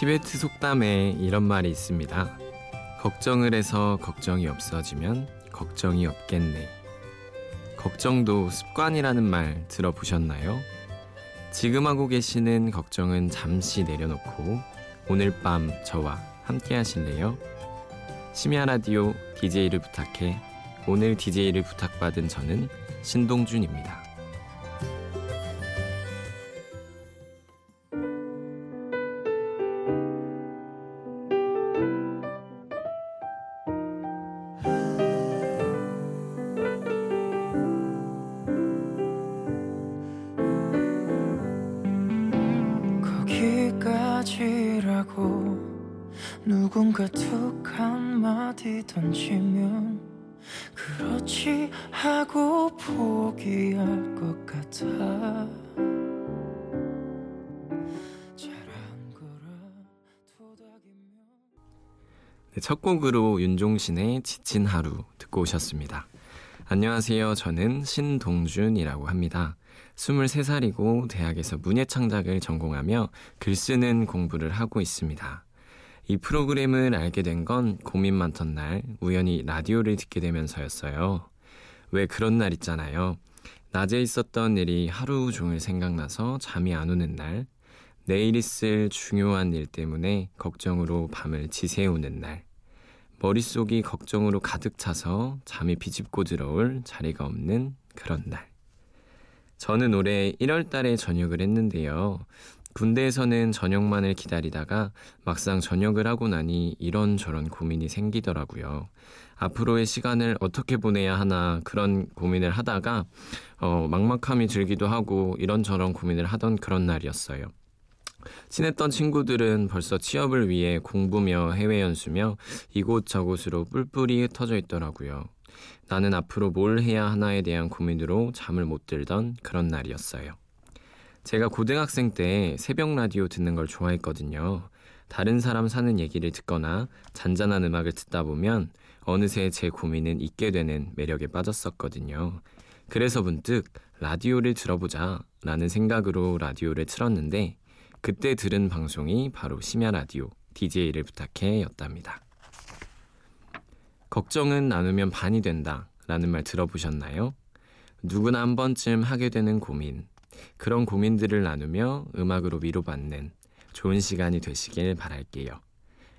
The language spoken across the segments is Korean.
티베트 속담에 이런 말이 있습니다. 걱정을 해서 걱정이 없어지면 걱정이 없겠네. 걱정도 습관이라는 말 들어보셨나요? 지금 하고 계시는 걱정은 잠시 내려놓고 오늘 밤 저와 함께 하실래요? 심야 라디오 DJ를 부탁해 오늘 DJ를 부탁받은 저는 신동준입니다. 네, 첫 곡으로 윤종신의 지친 하루 듣고 오셨습니다. 안녕하세요. 저는 신동준이라고 합니다. 23살이고 대학에서 문예창작을 전공하며 글 쓰는 공부를 하고 있습니다. 이 프로그램을 알게 된 건 고민 많던 날 우연히 라디오를 듣게 되면서였어요. 왜 그런 날 있잖아요. 낮에 있었던 일이 하루 종일 생각나서 잠이 안 오는 날, 내일 있을 중요한 일 때문에 걱정으로 밤을 지새우는 날, 머릿속이 걱정으로 가득 차서 잠이 비집고 들어올 자리가 없는 그런 날. 저는 올해 1월 달에 전역을 했는데요. 군대에서는 저녁만을 기다리다가 막상 전역을 하고 나니 이런저런 고민이 생기더라고요. 앞으로의 시간을 어떻게 보내야 하나 그런 고민을 하다가 어, 막막함이 들기도 하고 이런저런 고민을 하던 그런 날이었어요. 친했던 친구들은 벌써 취업을 위해 공부며 해외 연수며 이곳저곳으로 뿔뿔이 흩어져 있더라고요. 나는 앞으로 뭘 해야 하나에 대한 고민으로 잠을 못 들던 그런 날이었어요. 제가 고등학생 때 새벽 라디오 듣는 걸 좋아했거든요. 다른 사람 사는 얘기를 듣거나 잔잔한 음악을 듣다 보면 어느새 제 고민은 잊게 되는 매력에 빠졌었거든요. 그래서 문득 라디오를 들어보자 라는 생각으로 라디오를 틀었는데 그때 들은 방송이 바로 심야 라디오 DJ를 부탁해 였답니다. 걱정은 나누면 반이 된다 라는 말 들어보셨나요? 누구나 한 번쯤 하게 되는 고민, 그런 고민들을 나누며 음악으로 위로받는 좋은 시간이 되시길 바랄게요.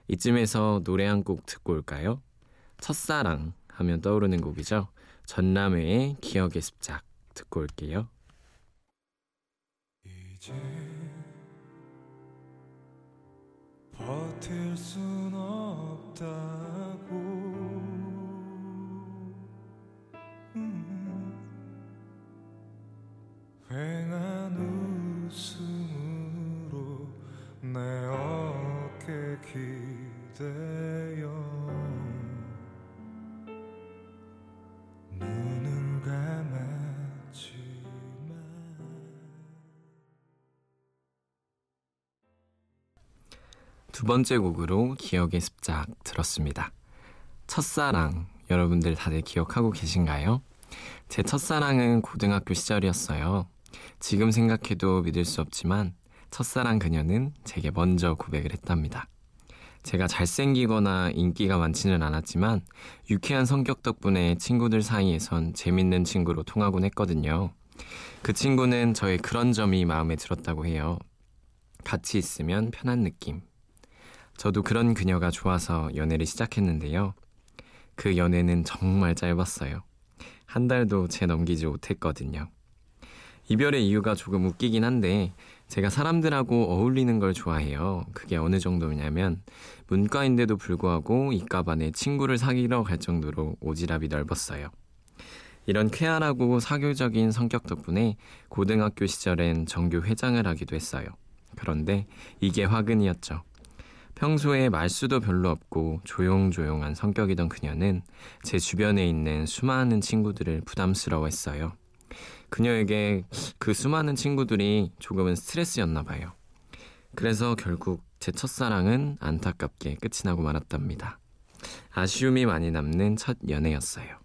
이쯤에서 노래 한 곡 듣고 올까요? 첫사랑 하면 떠오르는 곡이죠. 전남회의 기억의 습작 듣고 올게요. 이제 버틸 순 없다 번째 곡으로 기억의 습작 들었습니다. 첫사랑 여러분들 다들 기억하고 계신가요? 제 첫사랑은 고등학교 시절이었어요. 지금 생각해도 믿을 수 없지만 첫사랑 그녀는 제게 먼저 고백을 했답니다. 제가 잘생기거나 인기가 많지는 않았지만 유쾌한 성격 덕분에 친구들 사이에선 재밌는 친구로 통하곤 했거든요. 그 친구는 저의 그런 점이 마음에 들었다고 해요. 같이 있으면 편한 느낌. 저도 그런 그녀가 좋아서 연애를 시작했는데요. 그 연애는 정말 짧았어요. 한 달도 채 넘기지 못했거든요. 이별의 이유가 조금 웃기긴 한데 제가 사람들하고 어울리는 걸 좋아해요. 그게 어느 정도냐면 문과인데도 불구하고 이과 반에 친구를 사귀러 갈 정도로 오지랖이 넓었어요. 이런 쾌활하고 사교적인 성격 덕분에 고등학교 시절엔 정교 회장을 하기도 했어요. 그런데 이게 화근이었죠. 평소에 말수도 별로 없고 조용조용한 성격이던 그녀는 제 주변에 있는 수많은 친구들을 부담스러워했어요. 그녀에게 그 수많은 친구들이 조금은 스트레스였나 봐요. 그래서 결국 제 첫사랑은 안타깝게 끝이 나고 말았답니다. 아쉬움이 많이 남는 첫 연애였어요.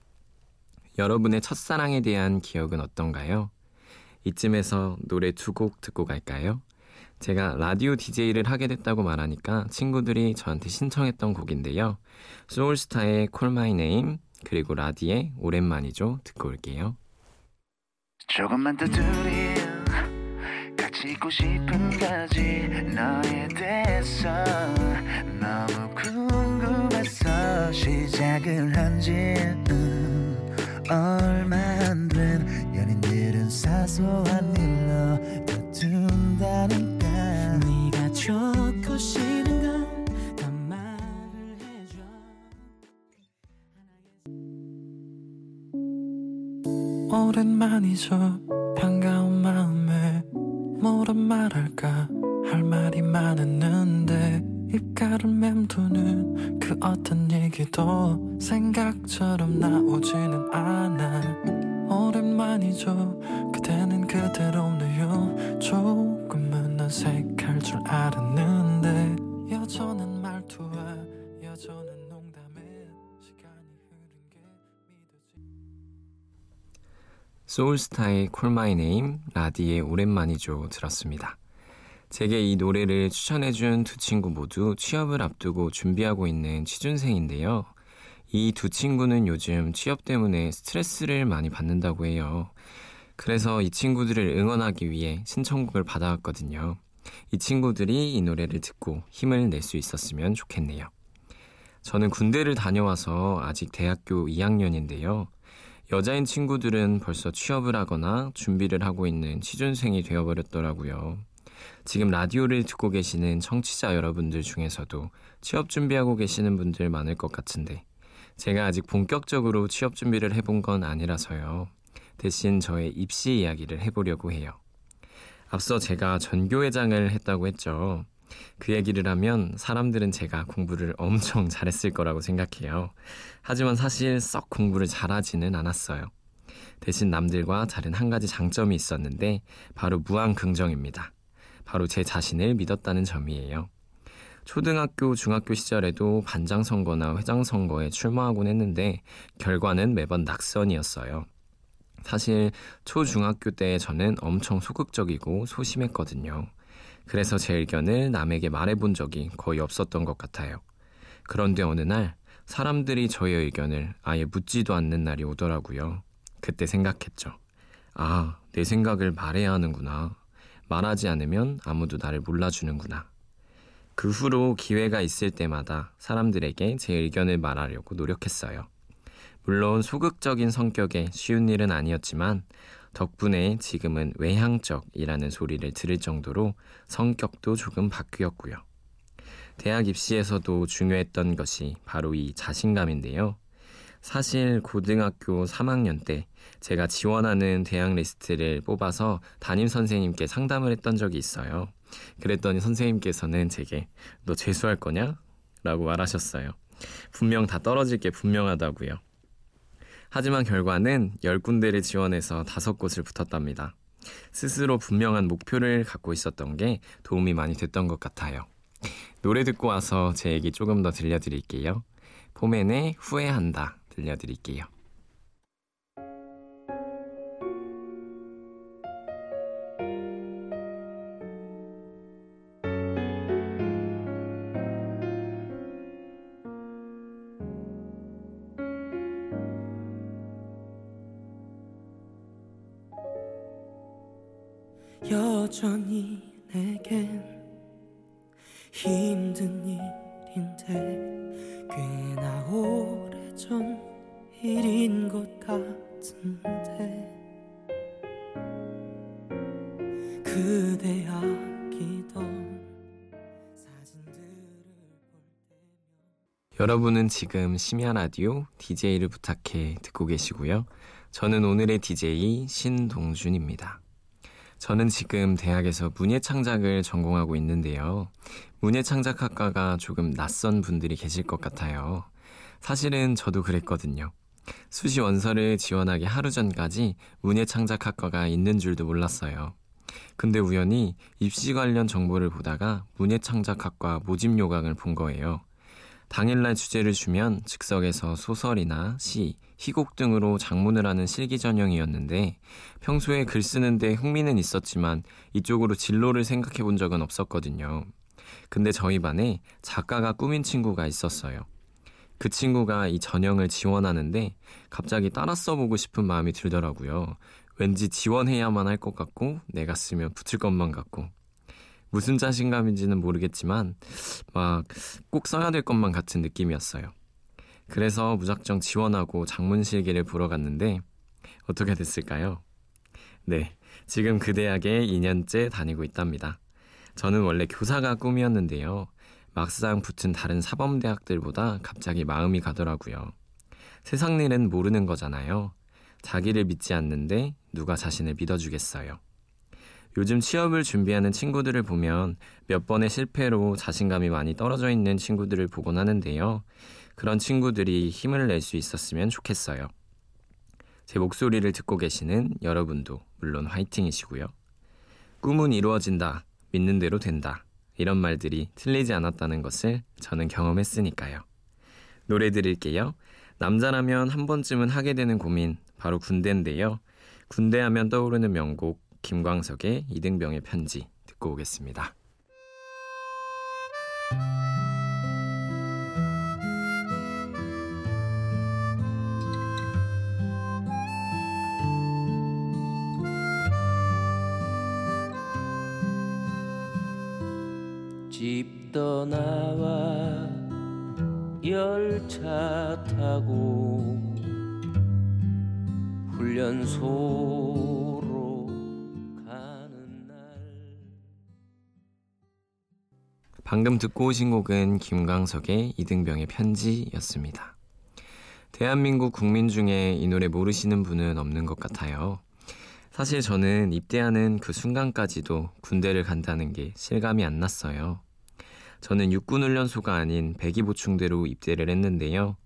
여러분의 첫사랑에 대한 기억은 어떤가요? 이쯤에서 노래 두 곡 듣고 갈까요? 제가 라디오 DJ를 하게 됐다고 말하니까 친구들이 저한테 신청했던 곡인데요. 소울스타의 Call My 그리고 라디의 오랜만이죠. 듣고 올게요. 조금만 더 둘이 같이 있고 싶은 거지 너에 대해서 너무 궁금해서 시작을 한지 음, 얼마 안 된 연인들은 사소한 일로 다툰다니 오랜만이죠. 반가운 마음에 뭐라 말할까? 할 말이 많았는데 입가를 맴도는 그 어떤 얘기도 생각처럼 나오지는 않아. 오랜만이죠. 그대는 그대로네요 조금은 어색할 줄 알았는데 여전한 말투와 여전한 소울스타의 Call My Name, 라디의 오랜만이죠 들었습니다. 제게 이 노래를 추천해준 두 친구 모두 취업을 앞두고 준비하고 있는 취준생인데요. 이 두 친구는 요즘 취업 때문에 스트레스를 많이 받는다고 해요. 그래서 이 친구들을 응원하기 위해 신청곡을 받아왔거든요. 이 친구들이 이 노래를 듣고 힘을 낼 수 있었으면 좋겠네요. 저는 군대를 다녀와서 아직 대학교 2학년인데요. 여자인 친구들은 벌써 취업을 하거나 준비를 하고 있는 취준생이 되어버렸더라고요. 지금 라디오를 듣고 계시는 청취자 여러분들 중에서도 취업 준비하고 계시는 분들 많을 것 같은데, 제가 아직 본격적으로 취업 준비를 해본 건 아니라서요. 대신 저의 입시 이야기를 해보려고 해요. 앞서 제가 전교회장을 했다고 했죠. 그 얘기를 하면 사람들은 제가 공부를 엄청 잘했을 거라고 생각해요. 하지만 사실 썩 공부를 잘하지는 않았어요. 대신 남들과 다른 한 가지 장점이 있었는데 바로 무한 긍정입니다. 바로 제 자신을 믿었다는 점이에요. 초등학교, 중학교 시절에도 반장 선거나 회장 선거에 출마하곤 했는데 결과는 매번 낙선이었어요. 사실 초중학교 때 저는 엄청 소극적이고 소심했거든요. 그래서 제 의견을 남에게 말해본 적이 거의 없었던 것 같아요. 그런데 어느 날 사람들이 저의 의견을 아예 묻지도 않는 날이 오더라고요. 그때 생각했죠. 아, 내 생각을 말해야 하는구나. 말하지 않으면 아무도 나를 몰라주는구나. 그 후로 기회가 있을 때마다 사람들에게 제 의견을 말하려고 노력했어요. 물론 소극적인 성격에 쉬운 일은 아니었지만 덕분에 지금은 외향적이라는 소리를 들을 정도로 성격도 조금 바뀌었고요. 대학 입시에서도 중요했던 것이 바로 이 자신감인데요. 사실 고등학교 3학년 때 제가 지원하는 대학 리스트를 뽑아서 담임 선생님께 상담을 했던 적이 있어요. 그랬더니 선생님께서는 제게 너 재수할 거냐? 라고 말하셨어요. 분명 다 떨어질 게 분명하다고요. 하지만 결과는 10군데를 지원해서 5곳을 붙었답니다. 스스로 분명한 목표를 갖고 있었던 게 도움이 많이 됐던 것 같아요. 노래 듣고 와서 제 얘기 조금 더 들려드릴게요. 포맨의 후회한다 들려드릴게요. 여전히 내겐 힘든 일인데 꽤나 오래전 일인 것 같은데 그대 아끼던 사진들을 볼 때면 여러분은 지금 심야 라디오 DJ를 부탁해 듣고 계시고요. 저는 오늘의 DJ 신동준입니다. 저는 지금 대학에서 문예창작을 전공하고 있는데요. 문예창작학과가 조금 낯선 분들이 계실 것 같아요. 사실은 저도 그랬거든요. 수시 원서를 지원하기 하루 전까지 문예창작학과가 있는 줄도 몰랐어요. 근데 우연히 입시 관련 정보를 보다가 문예창작학과 모집 요강을 본 거예요. 당일날 주제를 주면 즉석에서 소설이나 시, 희곡 등으로 장문을 하는 실기 전형이었는데 평소에 글 쓰는데 흥미는 있었지만 이쪽으로 진로를 생각해 본 적은 없었거든요. 근데 저희 반에 작가가 꾸민 친구가 있었어요. 그 친구가 이 전형을 지원하는데 갑자기 따라 써보고 싶은 마음이 들더라고요. 왠지 지원해야만 할 것 같고 내가 쓰면 붙을 것만 같고 무슨 자신감인지는 모르겠지만 막 꼭 써야 될 것만 같은 느낌이었어요. 그래서 무작정 지원하고 장문실기를 보러 갔는데 어떻게 됐을까요? 네, 지금 그 대학에 2년째 다니고 있답니다. 저는 원래 교사가 꿈이었는데요. 막상 붙은 다른 사범대학들보다 갑자기 마음이 가더라고요. 세상 일은 모르는 거잖아요. 자기를 믿지 않는데 누가 자신을 믿어주겠어요. 요즘 취업을 준비하는 친구들을 보면 몇 번의 실패로 자신감이 많이 떨어져 있는 친구들을 보곤 하는데요. 그런 친구들이 힘을 낼 수 있었으면 좋겠어요. 제 목소리를 듣고 계시는 여러분도 물론 화이팅이시고요. 꿈은 이루어진다. 믿는 대로 된다. 이런 말들이 틀리지 않았다는 것을 저는 경험했으니까요. 노래 드릴게요. 남자라면 한 번쯤은 하게 되는 고민, 바로 군대인데요. 군대 하면 떠오르는 명곡, 김광석의 이등병의 편지 듣고 오겠습니다. 집 떠나와 열차 타고 훈련소 방금 듣고 오신 곡은 김광석의 이등병의 편지였습니다. 대한민국 국민 중에 이 노래 모르시는 분은 없는 것 같아요. 사실 저는 입대하는 그 순간까지도 군대를 간다는 게 실감이 안 났어요. 저는 육군훈련소가 아닌 배기보충대로 입대를 했는데요.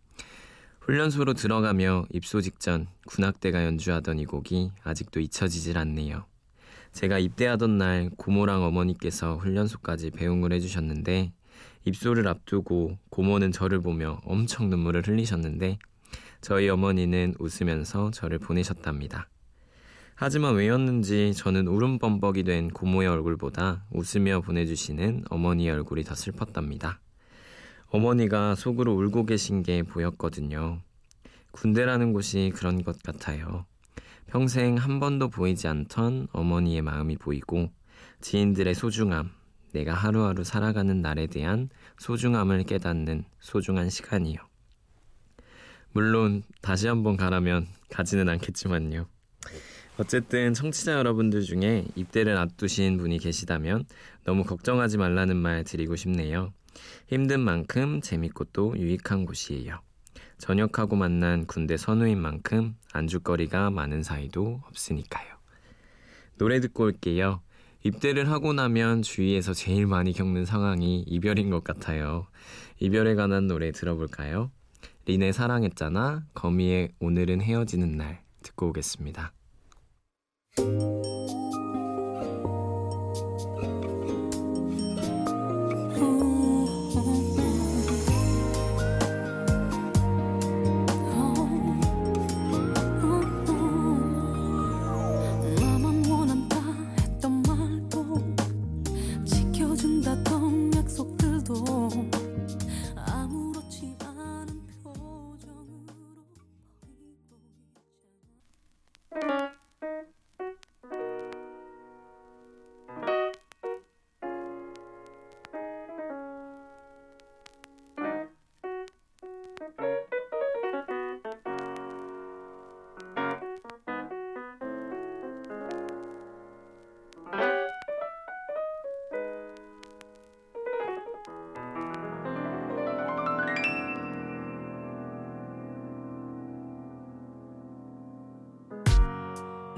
훈련소로 들어가며 입소 직전 군악대가 연주하던 이 곡이 아직도 잊혀지질 않네요. 제가 입대하던 날 고모랑 어머니께서 훈련소까지 배웅을 해주셨는데 입소를 앞두고 고모는 저를 보며 엄청 눈물을 흘리셨는데 저희 어머니는 웃으면서 저를 보내셨답니다. 하지만 왜였는지 저는 울음 범벅이 된 고모의 얼굴보다 웃으며 보내주시는 어머니의 얼굴이 더 슬펐답니다. 어머니가 속으로 울고 계신 게 보였거든요. 군대라는 곳이 그런 것 같아요. 평생 한 번도 보이지 않던 어머니의 마음이 보이고 지인들의 소중함, 내가 하루하루 살아가는 날에 대한 소중함을 깨닫는 소중한 시간이요. 물론 다시 한번 가라면 가지는 않겠지만요. 어쨌든 청취자 여러분들 중에 입대를 앞두신 분이 계시다면 너무 걱정하지 말라는 말 드리고 싶네요. 힘든 만큼 재밌고 또 유익한 곳이에요. 전역하고 만난 군대 선우인 만큼 안주거리가 많은 사이도 없으니까요. 노래 듣고 올게요. 입대를 하고 나면 주위에서 제일 많이 겪는 상황이 이별인 것 같아요. 이별에 관한 노래 들어볼까요? 린의 사랑했잖아, 거미의 오늘은 헤어지는 날 듣고 오겠습니다. 나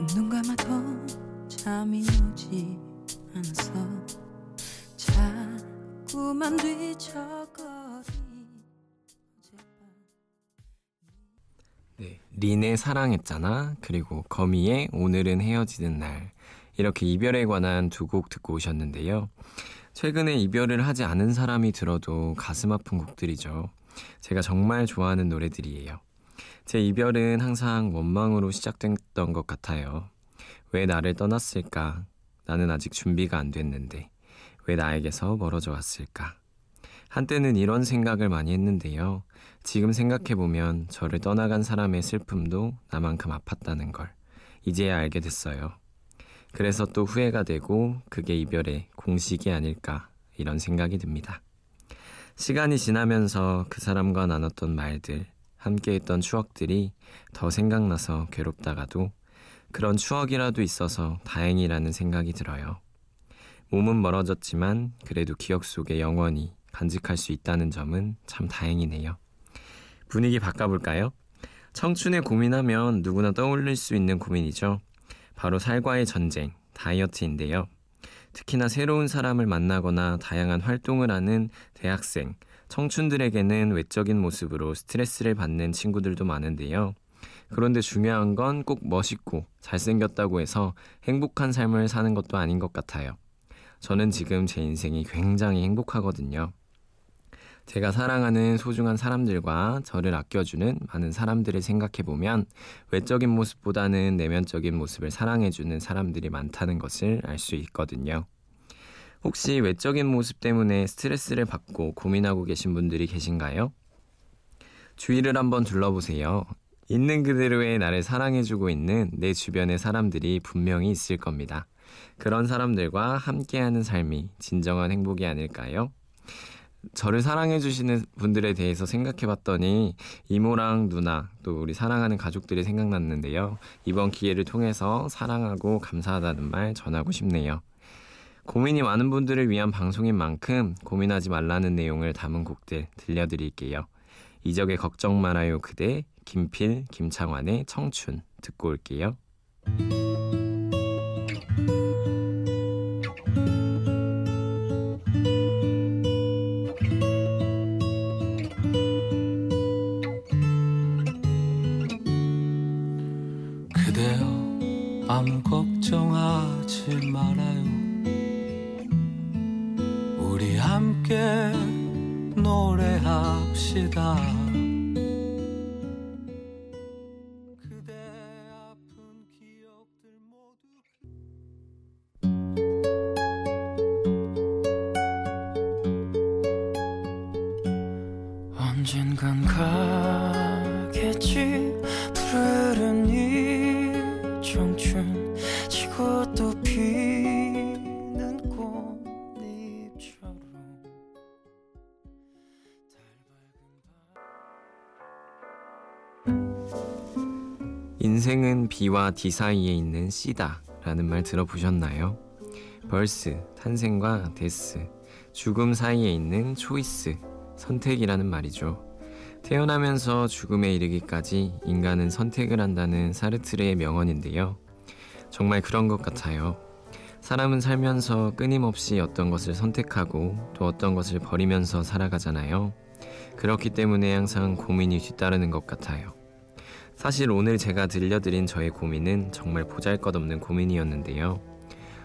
눈 감아도 잠이 오지 않아서 자꾸만 뒤척거리 네, 린의 사랑했잖아. 그리고 거미의 오늘은 헤어지는 날. 이렇게 이별에 관한 두 곡 듣고 오셨는데요. 최근에 이별을 하지 않은 사람이 들어도 가슴 아픈 곡들이죠. 제가 정말 좋아하는 노래들이에요. 제 이별은 항상 원망으로 시작됐던 것 같아요. 왜 나를 떠났을까? 나는 아직 준비가 안 됐는데. 왜 나에게서 멀어져 왔을까? 한때는 이런 생각을 많이 했는데요. 지금 생각해보면 저를 떠나간 사람의 슬픔도 나만큼 아팠다는 걸 이제야 알게 됐어요. 그래서 또 후회가 되고 그게 이별의 공식이 아닐까 이런 생각이 듭니다. 시간이 지나면서 그 사람과 나눴던 말들, 함께 했던 추억들이 더 생각나서 괴롭다가도 그런 추억이라도 있어서 다행이라는 생각이 들어요. 몸은 멀어졌지만 그래도 기억 속에 영원히 간직할 수 있다는 점은 참 다행이네요. 분위기 바꿔볼까요? 청춘에 고민하면 누구나 떠올릴 수 있는 고민이죠. 바로 살과의 전쟁, 다이어트인데요. 특히나 새로운 사람을 만나거나 다양한 활동을 하는 대학생, 청춘들에게는 외적인 모습으로 스트레스를 받는 친구들도 많은데요. 그런데 중요한 건 꼭 멋있고 잘생겼다고 해서 행복한 삶을 사는 것도 아닌 것 같아요. 저는 지금 제 인생이 굉장히 행복하거든요. 제가 사랑하는 소중한 사람들과 저를 아껴주는 많은 사람들을 생각해보면 외적인 모습보다는 내면적인 모습을 사랑해주는 사람들이 많다는 것을 알 수 있거든요. 혹시 외적인 모습 때문에 스트레스를 받고 고민하고 계신 분들이 계신가요? 주위를 한번 둘러보세요. 있는 그대로의 나를 사랑해주고 있는 내 주변의 사람들이 분명히 있을 겁니다. 그런 사람들과 함께하는 삶이 진정한 행복이 아닐까요? 저를 사랑해주시는 분들에 대해서 생각해 봤더니 이모랑 누나 또 우리 사랑하는 가족들이 생각났는데요. 이번 기회를 통해서 사랑하고 감사하다는 말 전하고 싶네요. 고민이 많은 분들을 위한 방송인 만큼 고민하지 말라는 내용을 담은 곡들 들려드릴게요. 이적의 걱정 말아요 그대, 김필, 김창완의 청춘 듣고 올게요. 그대여 아무 걱정하지 말아요 함께 노래합시다. 언젠간 가 B와 D 사이에 있는 C다 라는 말 들어보셨나요? 벌스, 탄생과 데스, 죽음 사이에 있는 초이스, 선택이라는 말이죠. 태어나면서 죽음에 이르기까지 인간은 선택을 한다는 사르트르의 명언인데요. 정말 그런 것 같아요. 사람은 살면서 끊임없이 어떤 것을 선택하고 또 어떤 것을 버리면서 살아가잖아요. 그렇기 때문에 항상 고민이 뒤따르는 것 같아요. 사실 오늘 제가 들려드린 저의 고민은 정말 보잘것없는 고민이었는데요.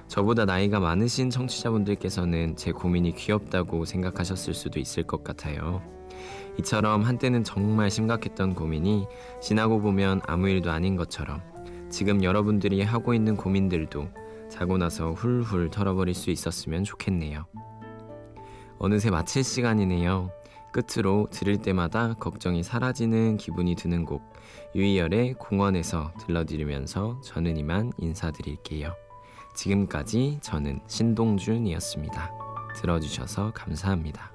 저보다 나이가 많으신 청취자분들께서는 제 고민이 귀엽다고 생각하셨을 수도 있을 것 같아요. 이처럼 한때는 정말 심각했던 고민이 지나고 보면 아무 일도 아닌 것처럼 지금 여러분들이 하고 있는 고민들도 자고 나서 훌훌 털어버릴 수 있었으면 좋겠네요. 어느새 마칠 시간이네요. 끝으로 들을 때마다 걱정이 사라지는 기분이 드는 곡 유이열의 공원에서 들려드리면서 저는 이만 인사드릴게요. 지금까지 저는 신동준이었습니다. 들어주셔서 감사합니다.